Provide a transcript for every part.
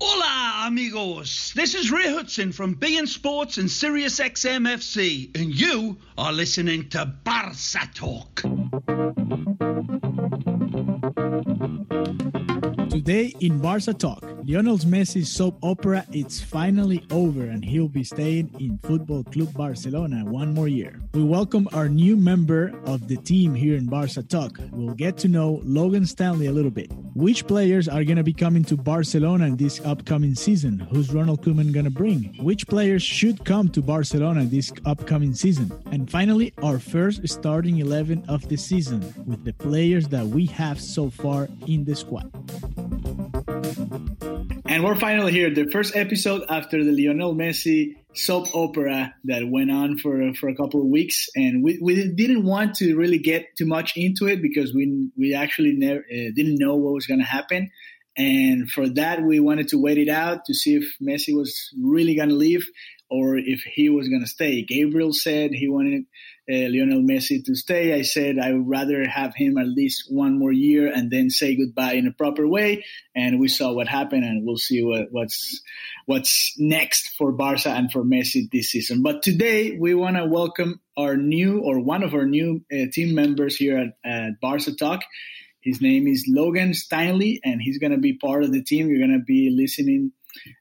Hola, amigos. This is Ray Hudson from beIN Sports and Sirius XMFC, and you are listening to Barca Talk. Today in Barca Talk, Lionel Messi's soap opera is finally over and he'll be staying in Football Club Barcelona one more year. We welcome our new member of the team here in Barca Talk. We'll get to know Logan Stanley a little bit. Which players are going to be coming to Barcelona in this upcoming season? Who's Ronald Koeman going to bring? Which players should come to Barcelona this upcoming season? And finally, our first starting 11 of the season with the players that we have so far in the squad. And we're finally here, the first episode after the Lionel Messi soap opera that went on for for a couple of weeks, and we, we didn't want to really get too much into it because we we actually never uh, didn't know what was going to happen, and for that we wanted to wait it out to see if Messi was really going to leave or if he was going to stay. Gabriel said he wanted uh, Lionel Messi to stay. I said I would rather have him at least one more year and then say goodbye in a proper way. And we saw what happened, and we'll see what, what's what's next for Barca and for Messi this season. But today we want to welcome our new or one of our new uh, team members here at, at Barca Talk. His name is Logan Stanley, and he's going to be part of the team. You're going to be listening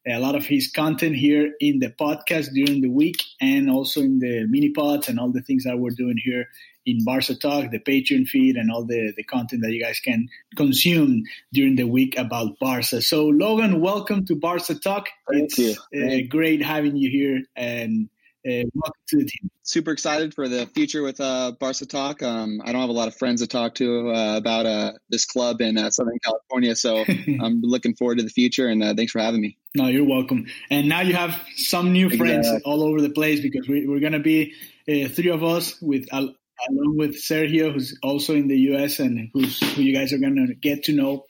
a lot of his content here in the podcast during the week and also in the mini pods and all the things that we're doing here in Barca Talk, the Patreon feed, and all the, the content that you guys can consume during the week about Barca. So, Logan, welcome to Barca Talk. Thank it's uh, great having you here and uh, welcome to the team. Super excited for the future with uh, Barca Talk. Um, I don't have a lot of friends to talk to uh, about uh, this club in uh, Southern California, so I'm looking forward to the future. And uh, thanks for having me. No, you're welcome. And now you have some new friends all over the place because we, are going to be uh, three of us with along with Sergio, who's also in the U.S. and who's who you guys are going to get to know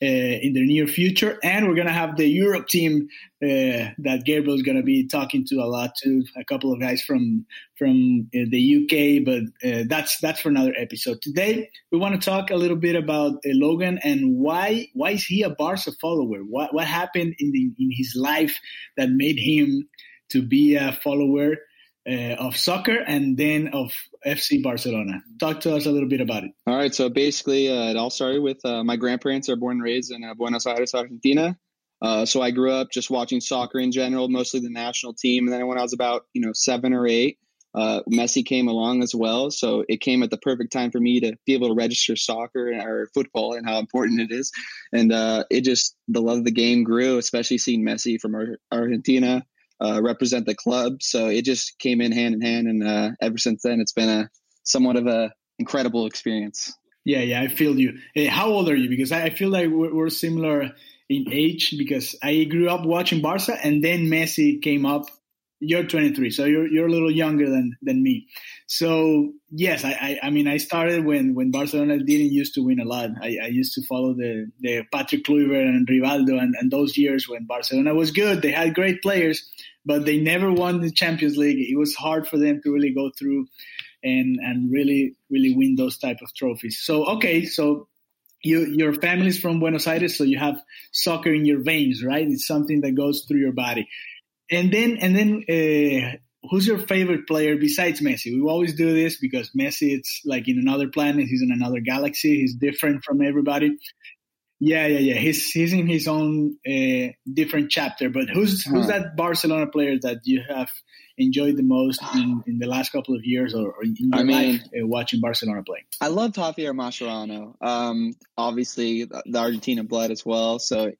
in the near future. And we're going to have the Europe team uh, that Gabriel is going to be talking to a lot to a couple of guys from from uh, the UK, but uh, that's that's for another episode. Today we want to talk a little bit about uh, Logan and why why is he a Barca follower? What what happened in the, in his life that made him to be a follower? Uh, of soccer and then of FC Barcelona. Talk to us a little bit about it. All right. So basically, uh, it all started with uh, my grandparents are born and raised in uh, Buenos Aires, Argentina. Uh, so I grew up just watching soccer in general, mostly the national team. And then when I was about you know seven or eight, uh, Messi came along as well. So it came at the perfect time for me to be able to register soccer or football and how important it is. And it just the love of the game grew, especially seeing Messi from Argentina uh, represent the club. So it just came in hand in hand, and uh, ever since then, it's been a somewhat of a incredible experience. Yeah, yeah, I feel you. Hey, how old are you? Because I feel like we're, we're similar in age. Because I grew up watching Barca, and then Messi came up you're 23, so you're you're a little younger than than me. So yes, I, I, I mean I started when when Barcelona didn't used to win a lot. I, I used to follow the the Patrick Kluivert and Rivaldo and, and those years when Barcelona was good. They had great players, but they never won the Champions League. It was hard for them to really go through and and really really win those type of trophies. So okay, so you, your family's from Buenos Aires, so you have soccer in your veins, right? It's something that goes through your body. And then and then uh, who's your favorite player besides Messi? We always do this because Messi it's like in another planet, he's in another galaxy, he's different from everybody. Yeah, yeah, yeah. He's he's in his own uh, different chapter. But who's who's uh-huh. that Barcelona player that you have enjoyed the most in, in the last couple of years or, or in your I mean, life uh, watching Barcelona play? I love Javier Mascherano. Um, obviously the Argentina blood as well. So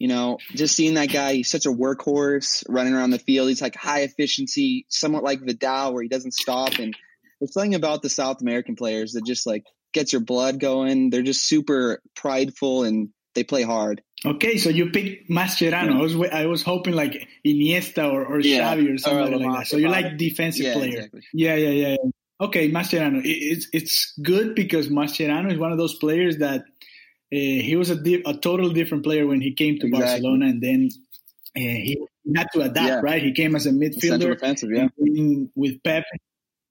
you know, just seeing that guy, he's such a workhorse running around the field. He's like high efficiency, somewhat like Vidal, where he doesn't stop. And there's something about the South American players that just like gets your blood going. They're just super prideful and they play hard. Okay, so you picked Mascherano. I was I was hoping like Iniesta or, or Yeah, Xavi or or somebody like that. So you like defensive Yeah, player. exactly. Yeah, yeah, yeah. yeah. Okay, Mascherano. It, it's it's good because Mascherano is one of those players that uh, he was a di- a total different player when he came to Exactly. Barcelona, and then uh, he had to adapt. Yeah. Right, he came as a midfielder defensive, yeah. with Pep.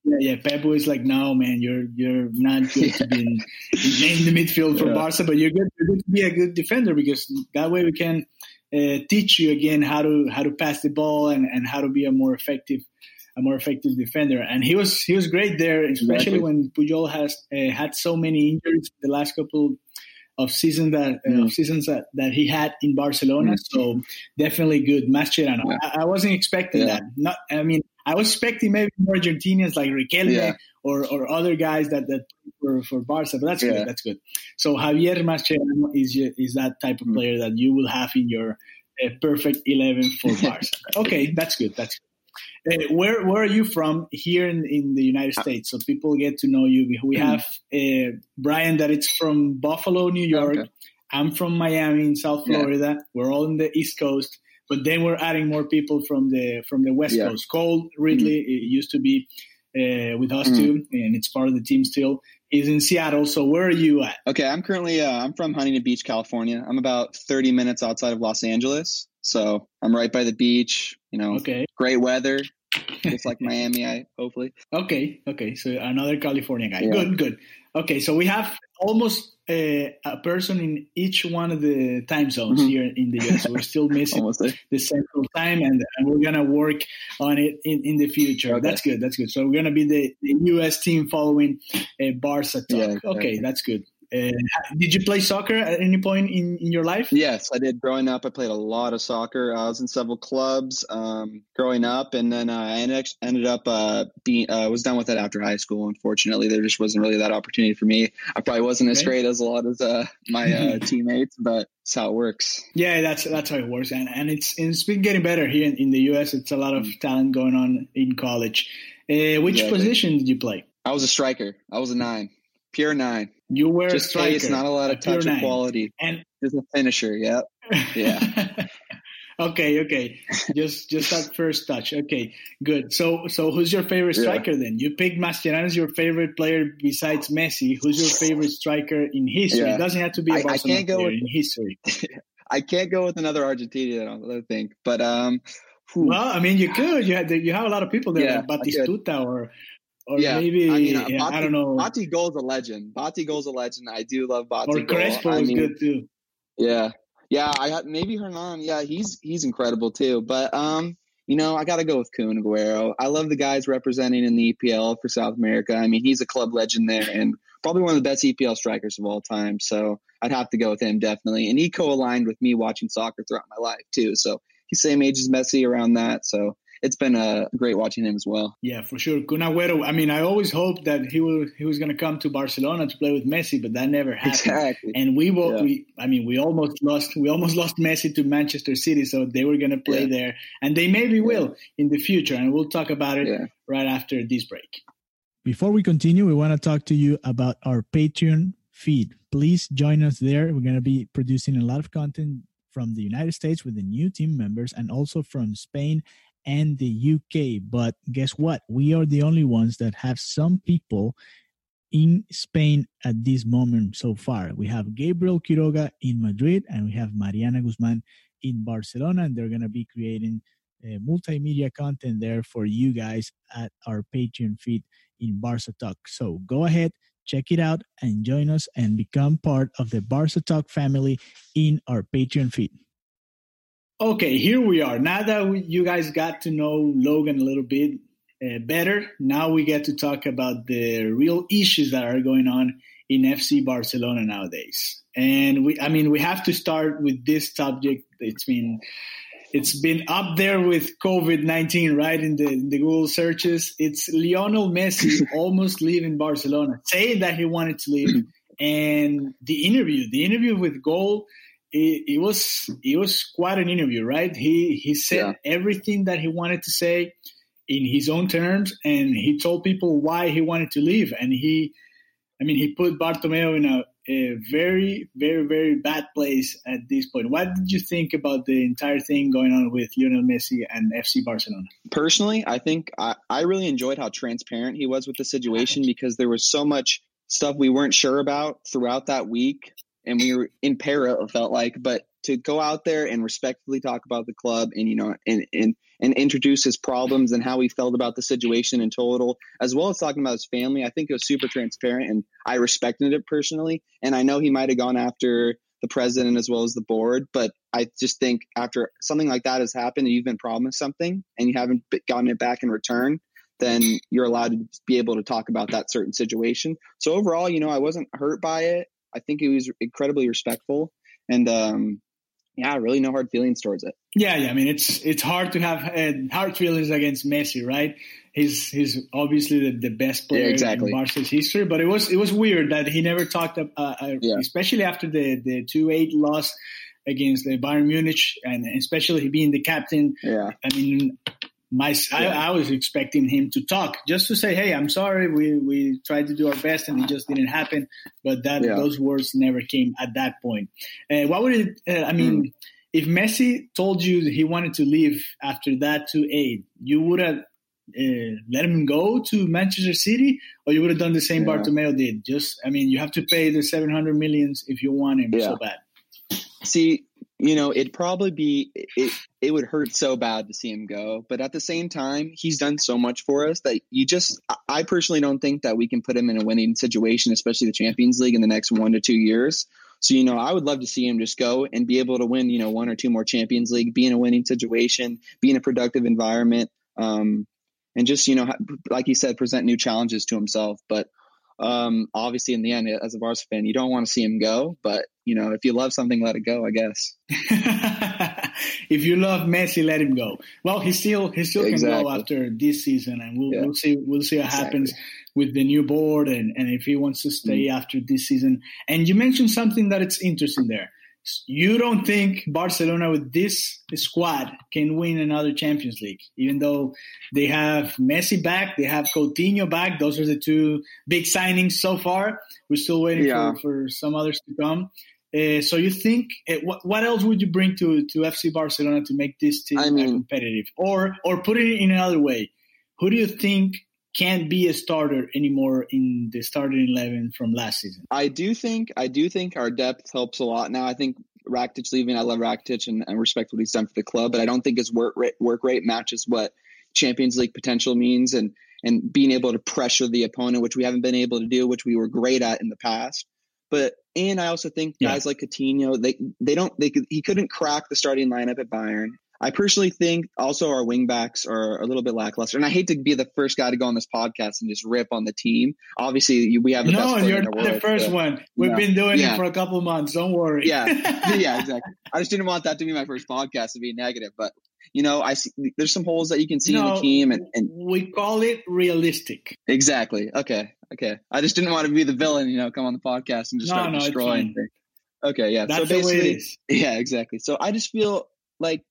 Yeah, yeah. Pep was like, "No, man, you're you're not good to be in, in the midfield for Yeah. Barca, but you're good, you're good to be a good defender because that way we can uh, teach you again how to how to pass the ball and, and how to be a more effective a more effective defender." And he was he was great there, especially Exactly. when Puyol has uh, had so many injuries the last couple of seasons that Mm. of seasons that, that he had in Barcelona. So definitely good, Mascherano. Yeah. I, I wasn't expecting Yeah. that. Not, I mean, I was expecting maybe more Argentinians like Riquelme Yeah. or, or other guys that that for for Barca, but that's good. That's good. So Javier Mascherano is is that type of Mm. player that you will have in your uh, perfect eleven for Barca. okay, that's good. That's good. Uh, where where are you from here in, in the United Uh, States? So people get to know you. We Mm-hmm. have uh, Brian that it's from Buffalo, New York. Okay. I'm from Miami in South Yeah. Florida. We're all in the East Coast, but then we're adding more people from the from the West Yeah. Coast. Cole Ridley it used to be uh, with us Mhm. too, and it's part of the team still. Is in Seattle. So where are you at? Okay, I'm currently uh, I'm from Huntington Beach, California. I'm about 30 minutes outside of Los Angeles, so I'm right by the beach. You know, Okay, great weather, just like Miami. I hopefully. okay, okay. So another California guy. Yeah. Good, good. Okay, so we have almost uh, a person in each one of the time zones Mhm. here in the US. We're still missing the central time and, and we're gonna work on it in, in the future Okay. that's good that's good so we're gonna be the, the us team following a barca talk Yeah, okay that's good uh, did you play soccer at any point in, in your life Yes, I did. Growing up, I played a lot of soccer. I was in several clubs um, growing up, and then uh, I ended, ended up uh, being uh, was done with it after high school. Unfortunately, there just wasn't really that opportunity for me. I probably wasn't as great as a lot of uh, my uh, teammates, but it's how it works. yeah that's that's how it works and, and it's it's been getting better here in, in the us it's a lot of talent going on in college uh, which Exactly. position did you play I was a striker. I was a nine, pure nine. you were Just striker it's not a lot of touch nine. quality. and Just a finisher. Yep. Yeah. okay, okay. Just just that first touch. Okay, good. So so who's your favorite Yeah. striker then? You picked Mascherano as your favorite player besides Messi. Who's your favorite striker in history? Yeah. It doesn't have to be a I- I Barcelona can't go with- in history. I can't go with another Argentinian. I don't think, but um, whew. Well, I mean, you could. You had you have a lot of people there, Yeah, like Batistuta or or yeah, maybe I mean, uh, yeah, I Bati- don't know. Batigol's a legend. Batigol's a legend. I do love Bati or Crespo I is mean, good too. Yeah, yeah. I had maybe Hernan. Yeah, he's he's incredible too. But um, you know, I got to go with Kun Aguero. I love the guys representing in the EPL for South America. I mean, he's a club legend there and probably one of the best EPL strikers of all time. So I'd have to go with him definitely. And he co-aligned with me watching soccer throughout my life too. So he's same age as Messi around that. So it's been uh, great watching him as well. Yeah, for sure. Kun Agüero. I mean, I always hoped that he was he was going to come to Barcelona to play with Messi, but that never happened. Exactly. And we, will, Yeah. we, I mean, we almost lost. We almost lost Messi to Manchester City, so they were going to play Yeah. there, and they maybe will in the future. And we'll talk about it Yeah. right after this break. Before we continue, we want to talk to you about our Patreon feed. Please join us there. We're going to be producing a lot of content from the United States with the new team members and also from Spain and the UK. But guess what? We are the only ones that have some people in Spain at this moment so far. We have Gabriel Quiroga in Madrid and we have Mariana Guzman in Barcelona, and they're going to be creating uh, multimedia content there for you guys at our Patreon feed in Barca Talk. So go ahead, check it out, and join us and become part of the Barca Talk family in our Patreon feed. Okay, here we are. Now that we, you guys got to know Logan a little bit uh, better, now we get to talk about the real issues that are going on in FC Barcelona nowadays. And we, I mean, we have to start with this subject. It's been, it's been up there with COVID nineteen, right? In the, in the Google searches, it's Lionel Messi almost leaving Barcelona, saying that he wanted to leave. And the interview, the interview with Goal, it, it was it was quite an interview, right? He he said everything that he wanted to say in his own terms, and he told people why he wanted to leave. And he, I mean, he put Bartomeu in a a very, very, very bad place at this point. What did you think about the entire thing going on with Lionel Messi and FC Barcelona? Personally, I think I, I really enjoyed how transparent he was with the situation because there was so much stuff we weren't sure about throughout that week. And we were in para, it felt like, but to go out there and respectfully talk about the club and, you know, and, and, and introduce his problems and how he felt about the situation in total, as well as talking about his family. I think it was super transparent and I respected it personally. And I know he might have gone after the president as well as the board, but I just think after something like that has happened and you've been promised something and you haven't gotten it back in return, then you're allowed to be able to talk about that certain situation. So overall, you know, I wasn't hurt by it. I think he was incredibly respectful. And um, yeah, really no hard feelings towards it. Yeah, yeah. I mean, it's it's hard to have uh, hard feelings against Messi, right? He's he's obviously the, the best player yeah, exactly. in Barca's history, but it was it was weird that he never talked, uh, uh, yeah. especially after the the two eight loss against the Bayern Munich, and especially being the captain. Yeah, I mean, my yeah. I, I, was expecting him to talk just to say hey i'm sorry we we tried to do our best and it just didn't happen but that yeah. those words never came at that point uh, what would it uh, i mean mm. if messi told you he wanted to leave after that to aid you would have uh, let him go to Manchester City, or you would have done the same yeah. Bartomeu did. Just, I mean, you have to pay the seven hundred millions if you want him so bad. See, you know, it'd probably be it, it would hurt so bad to see him go, but at the same time, he's done so much for us that you just I personally don't think that we can put him in a winning situation, especially the Champions League in the next 1 to 2 years. So, you know, I would love to see him just go and be able to win, you know, one or two more Champions League, be in a winning situation, be in a productive environment, um, and just, you know, like you said, present new challenges to himself. But um, obviously, in the end, as a Barca fan, you don't want to see him go, but you know, if you love something, let it go. I guess. if you love Messi, let him go. Well, he still he still exactly. can go after this season, and we'll, yeah. we'll see we'll see what exactly. happens with the new board, and and if he wants to stay mm. after this season. And you mentioned something that it's interesting there you don't think Barcelona with this squad can win another Champions League, even though they have Messi back, they have Coutinho back. Those are the two big signings so far. We're still waiting yeah. for, for some others to come. Uh, so you think uh, what, what else would you bring to, to FC Barcelona to make this team I mean, competitive? Or or put it in another way, who do you think can't be a starter anymore in the starting eleven from last season. I do think I do think our depth helps a lot. Now I think Rakitic leaving, I love Rakitic and, and respect what he's done for the club, but I don't think his work rate, work rate matches what Champions League potential means and and being able to pressure the opponent, which we haven't been able to do, which we were great at in the past. But and I also think guys yeah. like Coutinho, they they don't they he couldn't crack the starting lineup at Bayern. I personally think also our wingbacks are a little bit lackluster. And I hate to be the first guy to go on this podcast and just rip on the team. Obviously, we have the no, best you're the, world, the first one. We've been doing yeah. it for a couple months. Don't worry. Yeah, yeah, exactly. I just didn't want that to be my first podcast to be negative, but you know, I see there's some holes that you can see no, in the team, and, and we call it realistic. Exactly. Okay. Okay. I just didn't want to be the villain. You know, come on the podcast and just no, start no, destroying. Okay. Yeah. That's so basically, yeah, exactly. So I just feel like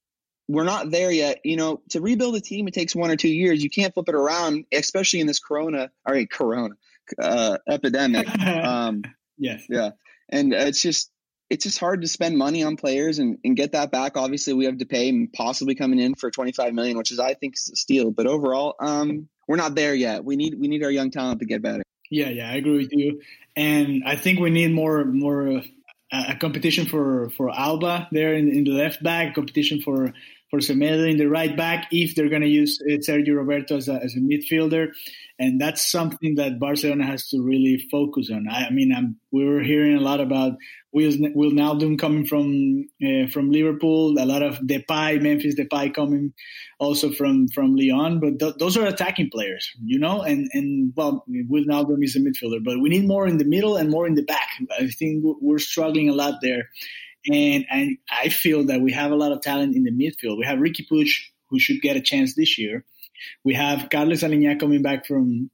we're not there yet. You know, to rebuild a team, it takes one or two years. You can't flip it around, especially in this Corona, all right, Corona uh, epidemic. Um, yes. Yeah. And it's just, it's just hard to spend money on players and, and get that back. Obviously, we have to pay and possibly coming in for 25 million, which is, I think, is a steal. But overall, um, we're not there yet. We need, we need our young talent to get better. Yeah. Yeah. I agree with you. And I think we need more, more, uh, a competition for, for Alba there in, in the left back, competition for for Semedo in the right back if they're going to use uh, Sergio Roberto as a, as a midfielder. And that's something that Barcelona has to really focus on. I, I mean, I'm, we were hearing a lot about Will Wijnaldum coming from uh, from Liverpool, a lot of Depay, Memphis Depay coming also from from Lyon. But th- those are attacking players, you know. And and well, Wijnaldum is a midfielder, but we need more in the middle and more in the back. I think we're struggling a lot there. And, and I feel that we have a lot of talent in the midfield. We have Riqui Puig, who should get a chance this year. We have Carlos Aleñá coming back from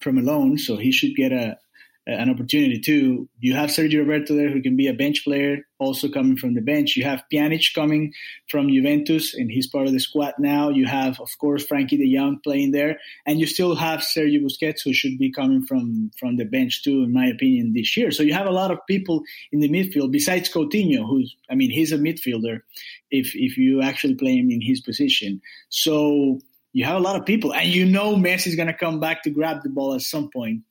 from a loan, so he should get a, an opportunity too. You have Sergio Roberto there, who can be a bench player, also coming from the bench. You have Pjanic coming from Juventus, and he's part of the squad now. You have, of course, Frenkie De Jong playing there, and you still have Sergio Busquets, who should be coming from from the bench too, in my opinion, this year. So you have a lot of people in the midfield besides Coutinho, who's, I mean, he's a midfielder. If if you actually play him in his position, so you have a lot of people, and you know Messi's going to come back to grab the ball at some point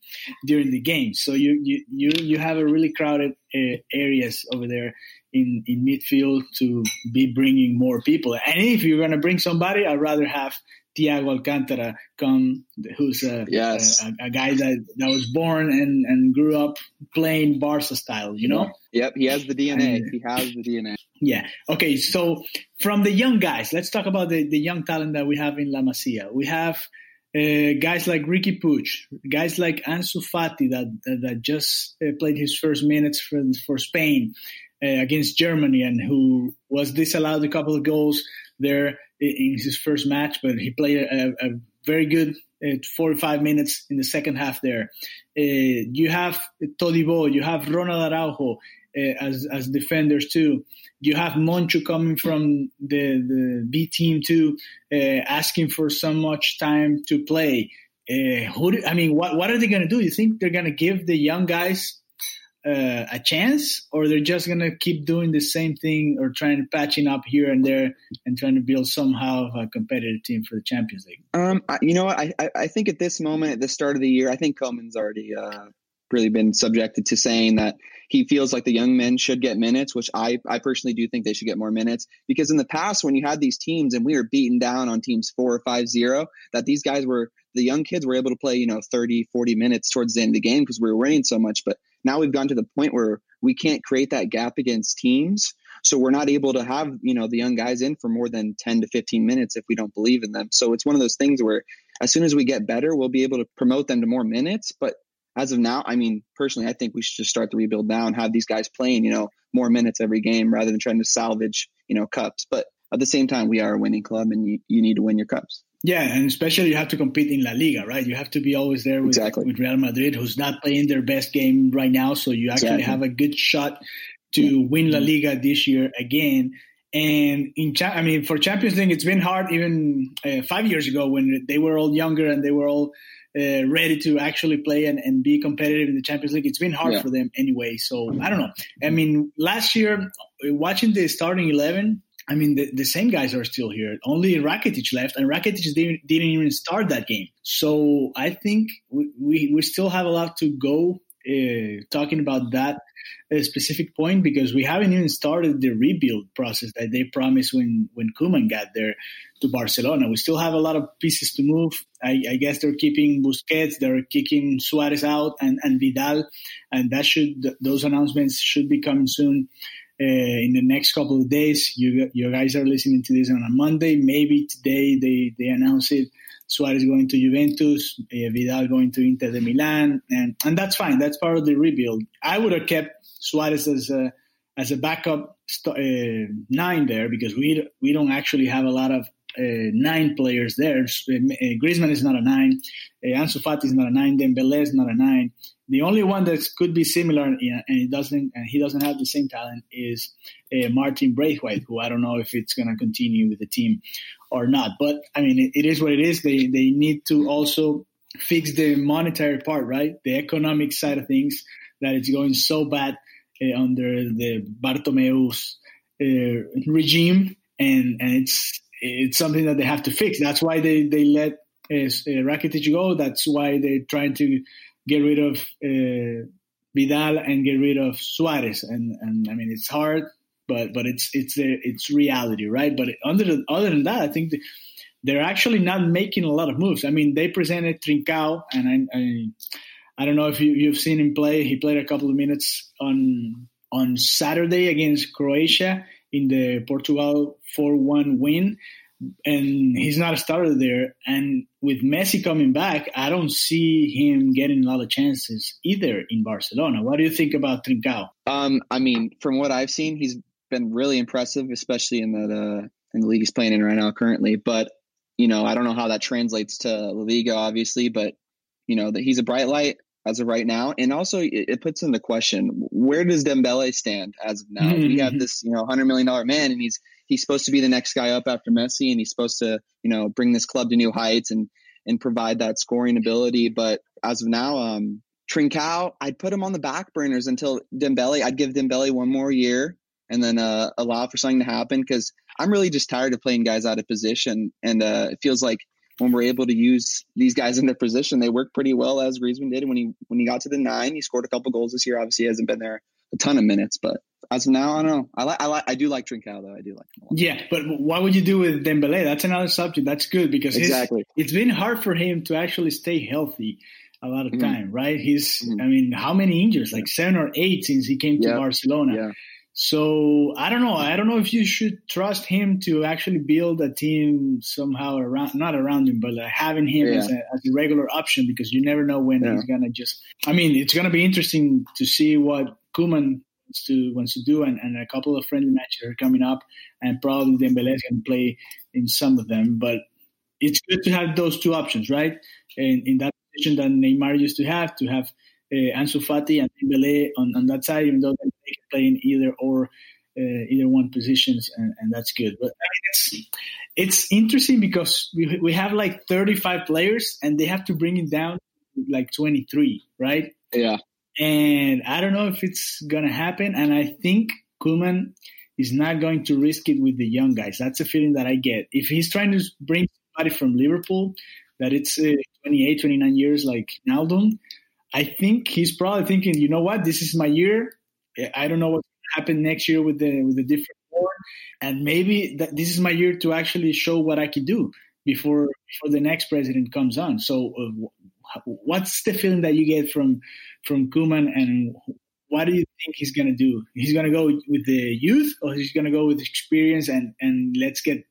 during the game. So you you you, you have a really crowded uh, areas over there in in midfield to be bringing more people. And if you're going to bring somebody, I'd rather have Thiago Alcantara come, who's a, yes. a, a, guy that, that was born and, and grew up playing Barca style, you know? Yep, he has the DNA. And, he has the DNA. Yeah. Okay, so from the young guys, let's talk about the, the young talent that we have in La Masia. We have uh, guys like Riqui Puig, guys like Ansu Fati that, that, that just uh, played his first minutes for, for Spain uh, against Germany and who was disallowed a couple of goals there in his first match, but he played a, a very good uh, 45 minutes in the second half there. Uh, you have Todibo, you have Ronald Araujo uh, as, as defenders too. You have Monchu coming from the, the B team too, uh, asking for so much time to play. Uh, who do, I mean, what, what are they going to do? You think they're going to give the young guys uh, a chance, or they're just gonna keep doing the same thing or trying to patching up here and there and trying to build somehow a competitive team for the Champions League? Um, you know what? I, I think at this moment, at the start of the year, I think Koeman's already uh, really been subjected to saying that he feels like the young men should get minutes, which I, I personally do think they should get more minutes because in the past when you had these teams and we were beaten down on teams four or five zero, that these guys were the young kids were able to play, you know, 30, 40 minutes towards the end of the game because we were winning so much. But now we've gone to the point where we can't create that gap against teams. So we're not able to have, you know, the young guys in for more than 10 to 15 minutes if we don't believe in them. So it's one of those things where as soon as we get better, we'll be able to promote them to more minutes. But as of now, I mean, personally, I think we should just start the rebuild now and have these guys playing, you know, more minutes every game rather than trying to salvage, you know, cups. But at the same time, we are a winning club and you, you need to win your cups. Yeah, and especially you have to compete in La Liga, right? You have to be always there with, exactly. with Real Madrid, who's not playing their best game right now. So you actually exactly. have a good shot to win La Liga this year again. And in, I mean, for Champions League, it's been hard even uh, five years ago when they were all younger and they were all uh, ready to actually play and, and be competitive in the Champions League. It's been hard yeah. for them anyway. So I don't know. I mean, last year, watching the starting 11, I mean, the, the same guys are still here. Only Rakitic left, and Rakitic didn't, didn't even start that game. So I think we, we, we still have a lot to go uh, talking about that uh, specific point because we haven't even started the rebuild process that they promised when when Koeman got there to Barcelona. We still have a lot of pieces to move. I, I guess they're keeping Busquets, they're kicking Suarez out, and, and Vidal, and that should those announcements should be coming soon in the next couple of days. You you guys are listening to this on a Monday. Maybe today they they announce it. Suarez going to Juventus, uh, Vidal going to Inter de Milan, and and that's fine. That's part of the rebuild. I would have kept Suarez as a as a backup st- uh, nine there because we we don't actually have a lot of uh, nine players there. Uh, Griezmann is not a nine. Uh, Ansu Fati is not a nine. Dembele is not a nine. The only one that could be similar and he doesn't and he doesn't have the same talent is uh, Martin Braithwaite, who I don't know if it's going to continue with the team or not. But I mean, it, it is what it is. They they need to also fix the monetary part, right? The economic side of things that it's going so bad uh, under the Bartomeu's uh, regime, and and it's it's something that they have to fix. That's why they they let uh, uh Rakitic go. That's why they're trying to get rid of uh, Vidal and get rid of Suarez. And and I mean it's hard, but but it's it's uh, it's reality, right? But under the, other than that, I think the, they're actually not making a lot of moves. I mean, they presented Trincao, and I, I, I don't know if you, you've seen him play. He played a couple of minutes on on Saturday against Croatia in the Portugal 4-1 win and he's not a starter there. And with Messi coming back, I don't see him getting a lot of chances either in Barcelona. What do you think about Trincao? Um, I mean, from what I've seen, he's been really impressive, especially in the, the in the league he's playing in right now currently. But you know, I don't know how that translates to La Liga, obviously, but you know that he's a bright light. As of right now, and also it, it puts the question where does Dembele stand as of now? Mm-hmm. We have this you know hundred million dollar man, and he's he's supposed to be the next guy up after Messi, and he's supposed to you know bring this club to new heights and and provide that scoring ability. But as of now, um, Trincao, I'd put him on the back burners until Dembele. I'd give Dembele one more year and then uh, allow for something to happen because I'm really just tired of playing guys out of position, and uh, it feels like when we're able to use these guys in their position, they work pretty well as Griezmann did when he when he got to the nine. He scored a couple goals this year. Obviously, he hasn't been there a ton of minutes, but as of now, I don't know. I like I like I do like Trincao though. I do like him. Yeah, but what would you do with Dembele? That's another subject. That's good because exactly it's been hard for him to actually stay healthy a lot of mm-hmm. time, right? He's mm-hmm. I mean, how many injuries? Like seven or eight since he came to yeah. Barcelona. Yeah. So I don't know. I don't know if you should trust him to actually build a team somehow around, not around him, but like having him yeah. as, a, as, a, regular option because you never know when yeah. he's gonna just. I mean, it's gonna be interesting to see what Koeman wants to wants to do, and, and a couple of friendly matches are coming up, and probably Dembele is gonna play in some of them. But it's good to have those two options, right? In, in that position that Neymar used to have, to have uh, Ansu Fati and Dembele on, on that side, even though they can play in either or uh, either one positions, and, and that's good. But I mean, it's it's interesting because we we have like 35 players, and they have to bring it down like 23, right? Yeah. And I don't know if it's gonna happen, and I think Koeman is not going to risk it with the young guys. That's a feeling that I get. If he's trying to bring somebody from Liverpool that it's uh, 28, 29 years like Naldum, I think he's probably thinking, you know what, this is my year. I don't know what's going to happen next year with the with the different board, and maybe that this is my year to actually show what I can do before before the next president comes on. So, uh, what's the feeling that you get from from Koeman, and what do you think he's going to do? He's going to go with the youth, or he's going to go with experience and and let's get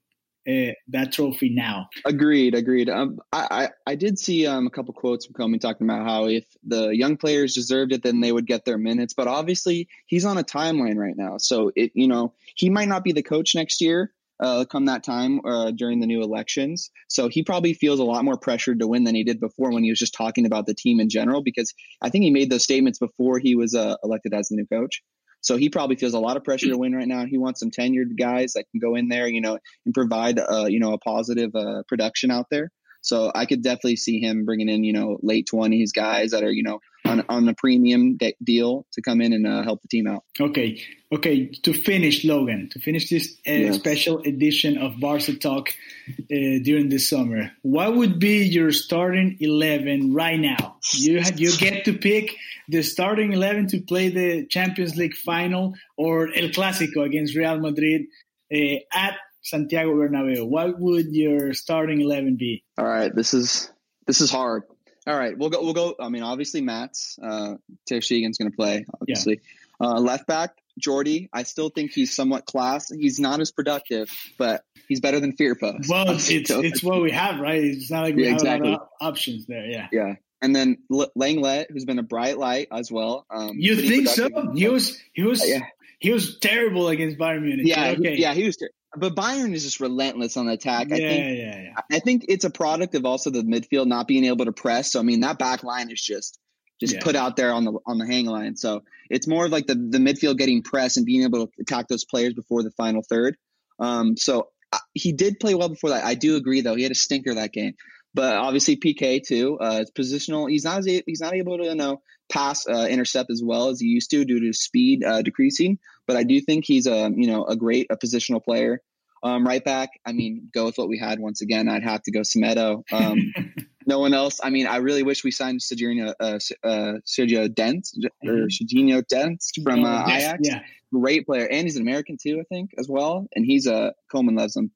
uh, that trophy now. Agreed, agreed. Um, I, I, I did see um, a couple quotes from Koeman talking about how if the young players deserved it, then they would get their minutes. But obviously, he's on a timeline right now, so it you know he might not be the coach next year. Uh, come that time uh, during the new elections. So he probably feels a lot more pressured to win than he did before when he was just talking about the team in general, because I think he made those statements before he was uh, elected as the new coach. So he probably feels a lot of pressure to win right now. He wants some tenured guys that can go in there, you know, and provide, uh, you know, a positive uh, production out there. So I could definitely see him bringing in, you know, late twenties guys that are, you know, on on a premium de- deal to come in and uh, help the team out. Okay, okay. To finish, Logan, to finish this uh, yes. special edition of Barca Talk uh, during the summer, what would be your starting eleven right now? You you get to pick the starting eleven to play the Champions League final or El Clásico against Real Madrid uh, at Santiago Bernabeu, what would your starting eleven be? All right, this is this is hard. All right, we'll go. We'll go. I mean, obviously, Matt's uh, Ter Stegen's going to play. Obviously, yeah. uh, left back Jordi. I still think he's somewhat class. He's not as productive, but he's better than Firpo. Well, it's it's what we have, right? It's not like we yeah, have exactly. a lot of options there. Yeah. Yeah. And then L- Lenglet, who's been a bright light as well. Um, you think so? He was he was yeah. he was terrible against Bayern Munich. Yeah, okay. yeah, he was. Ter- but Bayern is just relentless on the attack. Yeah, I think, yeah, yeah. I think it's a product of also the midfield not being able to press. So I mean that back line is just just yeah. put out there on the on the hang line. So it's more of like the the midfield getting press and being able to attack those players before the final third. Um, so uh, he did play well before that. I do agree though. He had a stinker that game. But obviously Piqué too. Uh, it's positional. He's not he's not able to you know pass uh, intercept as well as he used to due to speed uh, decreasing. But I do think he's a you know a great a positional player. Um, right back, I mean, go with what we had once again. I'd have to go Semedo. Um, no one else. I mean, I really wish we signed Sergio, uh, uh, Sergio Dest or mm-hmm. Sergio Dest from uh, Ajax. Yeah. Great player, and he's an American too, I think, as well. And he's a uh, Koeman loves him,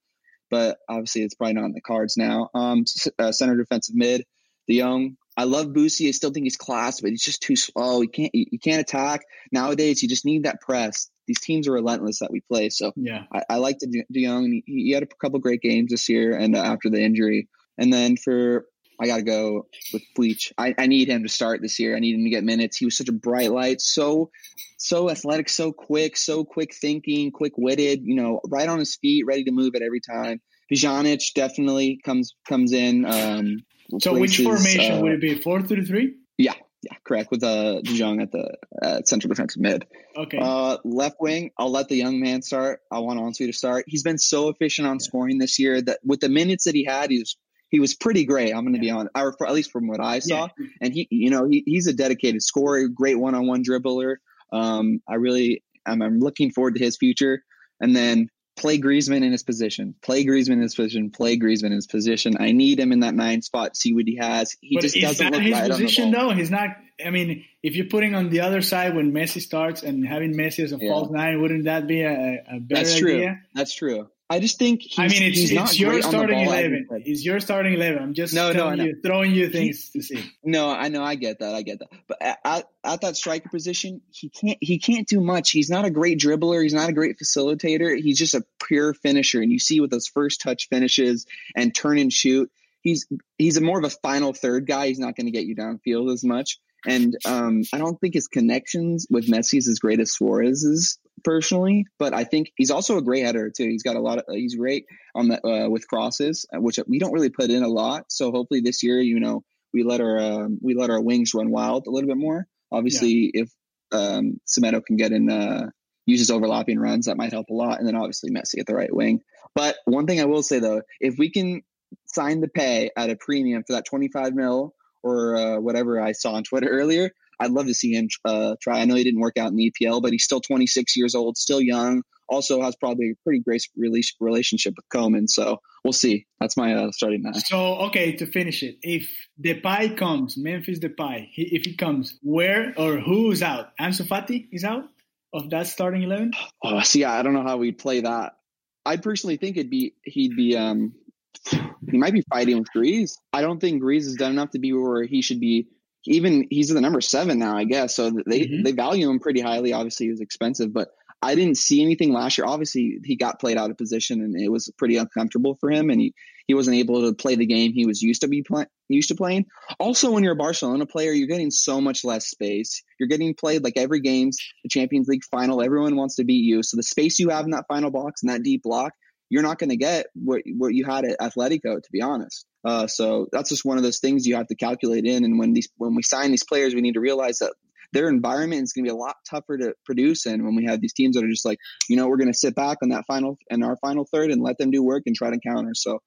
but obviously it's probably not in the cards now. Um, uh, center defensive mid, the young. I love Boosie. I still think he's class, but he's just too slow. He can't. He can't attack nowadays. You just need that press. These teams are relentless that we play. So yeah, I, I like De, De Jong. He, he, had a couple great games this year, and uh, after the injury, and then for I got to go with Bleach. I, I need him to start this year. I need him to get minutes. He was such a bright light, so so athletic, so quick, so quick thinking, quick witted. You know, right on his feet, ready to move at every time. Pjanic definitely comes comes in. Um, so places, which formation uh, would it be? Four through three. Yeah, Yeah, correct. With uh, De Jong at the uh, central defensive mid. Okay. Uh, left wing, I'll let the young man start. I want Ansu to start. He's been so efficient on yeah. scoring this year that with the minutes that he had, he was he was pretty great. I'm going to be on, or for, at least from what I saw. Yeah. And he, you know, he, he's a dedicated scorer, great one on one dribbler. Um, I really, I'm, I'm looking forward to his future. And then play Griezmann in his position. Play Griezmann in his position. Play Griezmann in his position. I need him in that nine spot. See what he has. He but just doesn't look his right position, on the ball. though. He's not. I mean, if you're putting on the other side when Messi starts and having Messi as a yeah. false nine, wouldn't that be a, a better That's true. idea? That's true. I just think I mean, it's, it's your starting eleven. It's your starting eleven. I'm just no, no, you, throwing you things to see. No, I know, I get that, I get that. But at, at that striker position, he can't he can't do much. He's not a great dribbler. He's not a great facilitator. He's just a pure finisher. And you see with those first touch finishes and turn and shoot, he's he's a more of a final third guy. He's not going to get you downfield as much. And um, I don't think his connections with Messi is as great as Suarez's personally, but I think he's also a great header too. He's got a lot of he's great on the uh, with crosses, uh, which we don't really put in a lot. So hopefully this year, you know, we let our um, we let our wings run wild a little bit more. Obviously, yeah. if um, Semedo can get in uh, uses overlapping runs, that might help a lot. And then obviously Messi at the right wing. But one thing I will say though, if we can sign Depay at a premium for that 25 mil or uh, whatever I saw on Twitter earlier. I'd love to see him uh, try. I know he didn't work out in the EPL, but he's still 26 years old, still young. Also has probably a pretty great relationship with Koeman. So we'll see. That's my uh, starting nine. So okay, to finish it, if Depay comes, Memphis Depay, if he comes, where or who's out? Ansu Fati is out of that starting eleven. Oh, see, I don't know how we'd play that. I personally think it'd be he'd be um he might be fighting with Grease. I don't think Grease has done enough to be where he should be. Even he's the number seven now, I guess. So they mm-hmm. they value him pretty highly. Obviously, he was expensive, but I didn't see anything last year. Obviously, he got played out of position, and it was pretty uncomfortable for him, and he he wasn't able to play the game he was used to be play, used to playing. Also, when you're a Barcelona player, you're getting so much less space. You're getting played like every game's the Champions League final. Everyone wants to beat you, so the space you have in that final box and that deep block you're not going to get what what you had at Atletico, to be honest. Uh, so that's just one of those things you have to calculate in. And when these when we sign these players, we need to realize that their environment is going to be a lot tougher to produce in when we have these teams that are just like, you know, we're going to sit back on that final and our final third and let them do work and try to counter. So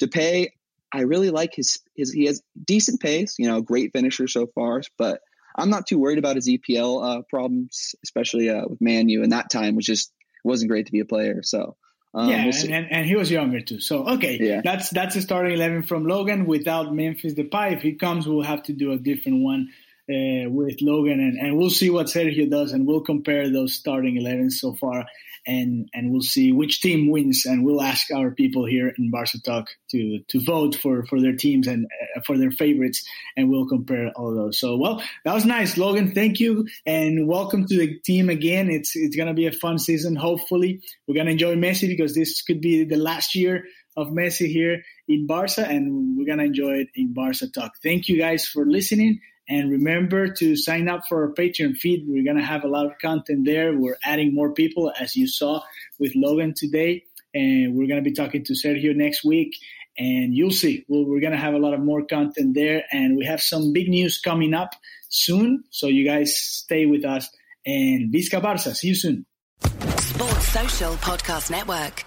Depay, I really like his his he has decent pace, you know, great finisher so far, but I'm not too worried about his EPL uh, problems, especially uh, with Manu. And that time was just wasn't great to be a player. So um, yeah, we'll and, and, he was younger too. So okay, yeah. that's that's a starting eleven from Logan without Memphis Depay. If he comes, we'll have to do a different one uh, with Logan, and, and we'll see what Sergio does, and we'll compare those starting 11s so far, and and we'll see which team wins, and we'll ask our people here in Barca Talk to to vote for for their teams and uh, for their favorites, and we'll compare all those. So well, that was nice, Logan. Thank you, and welcome to the team again. It's it's gonna be a fun season. Hopefully, we're gonna enjoy Messi because this could be the last year of Messi here in Barca, and we're gonna enjoy it in Barca Talk. Thank you guys for listening. And remember to sign up for our Patreon feed. We're going to have a lot of content there. We're adding more people, as you saw with Logan today. And we're going to be talking to Sergio next week. And you'll see, well, we're going to have a lot of more content there. And we have some big news coming up soon. So you guys stay with us. And Visca Barca. See you soon. Sports Social Podcast Network.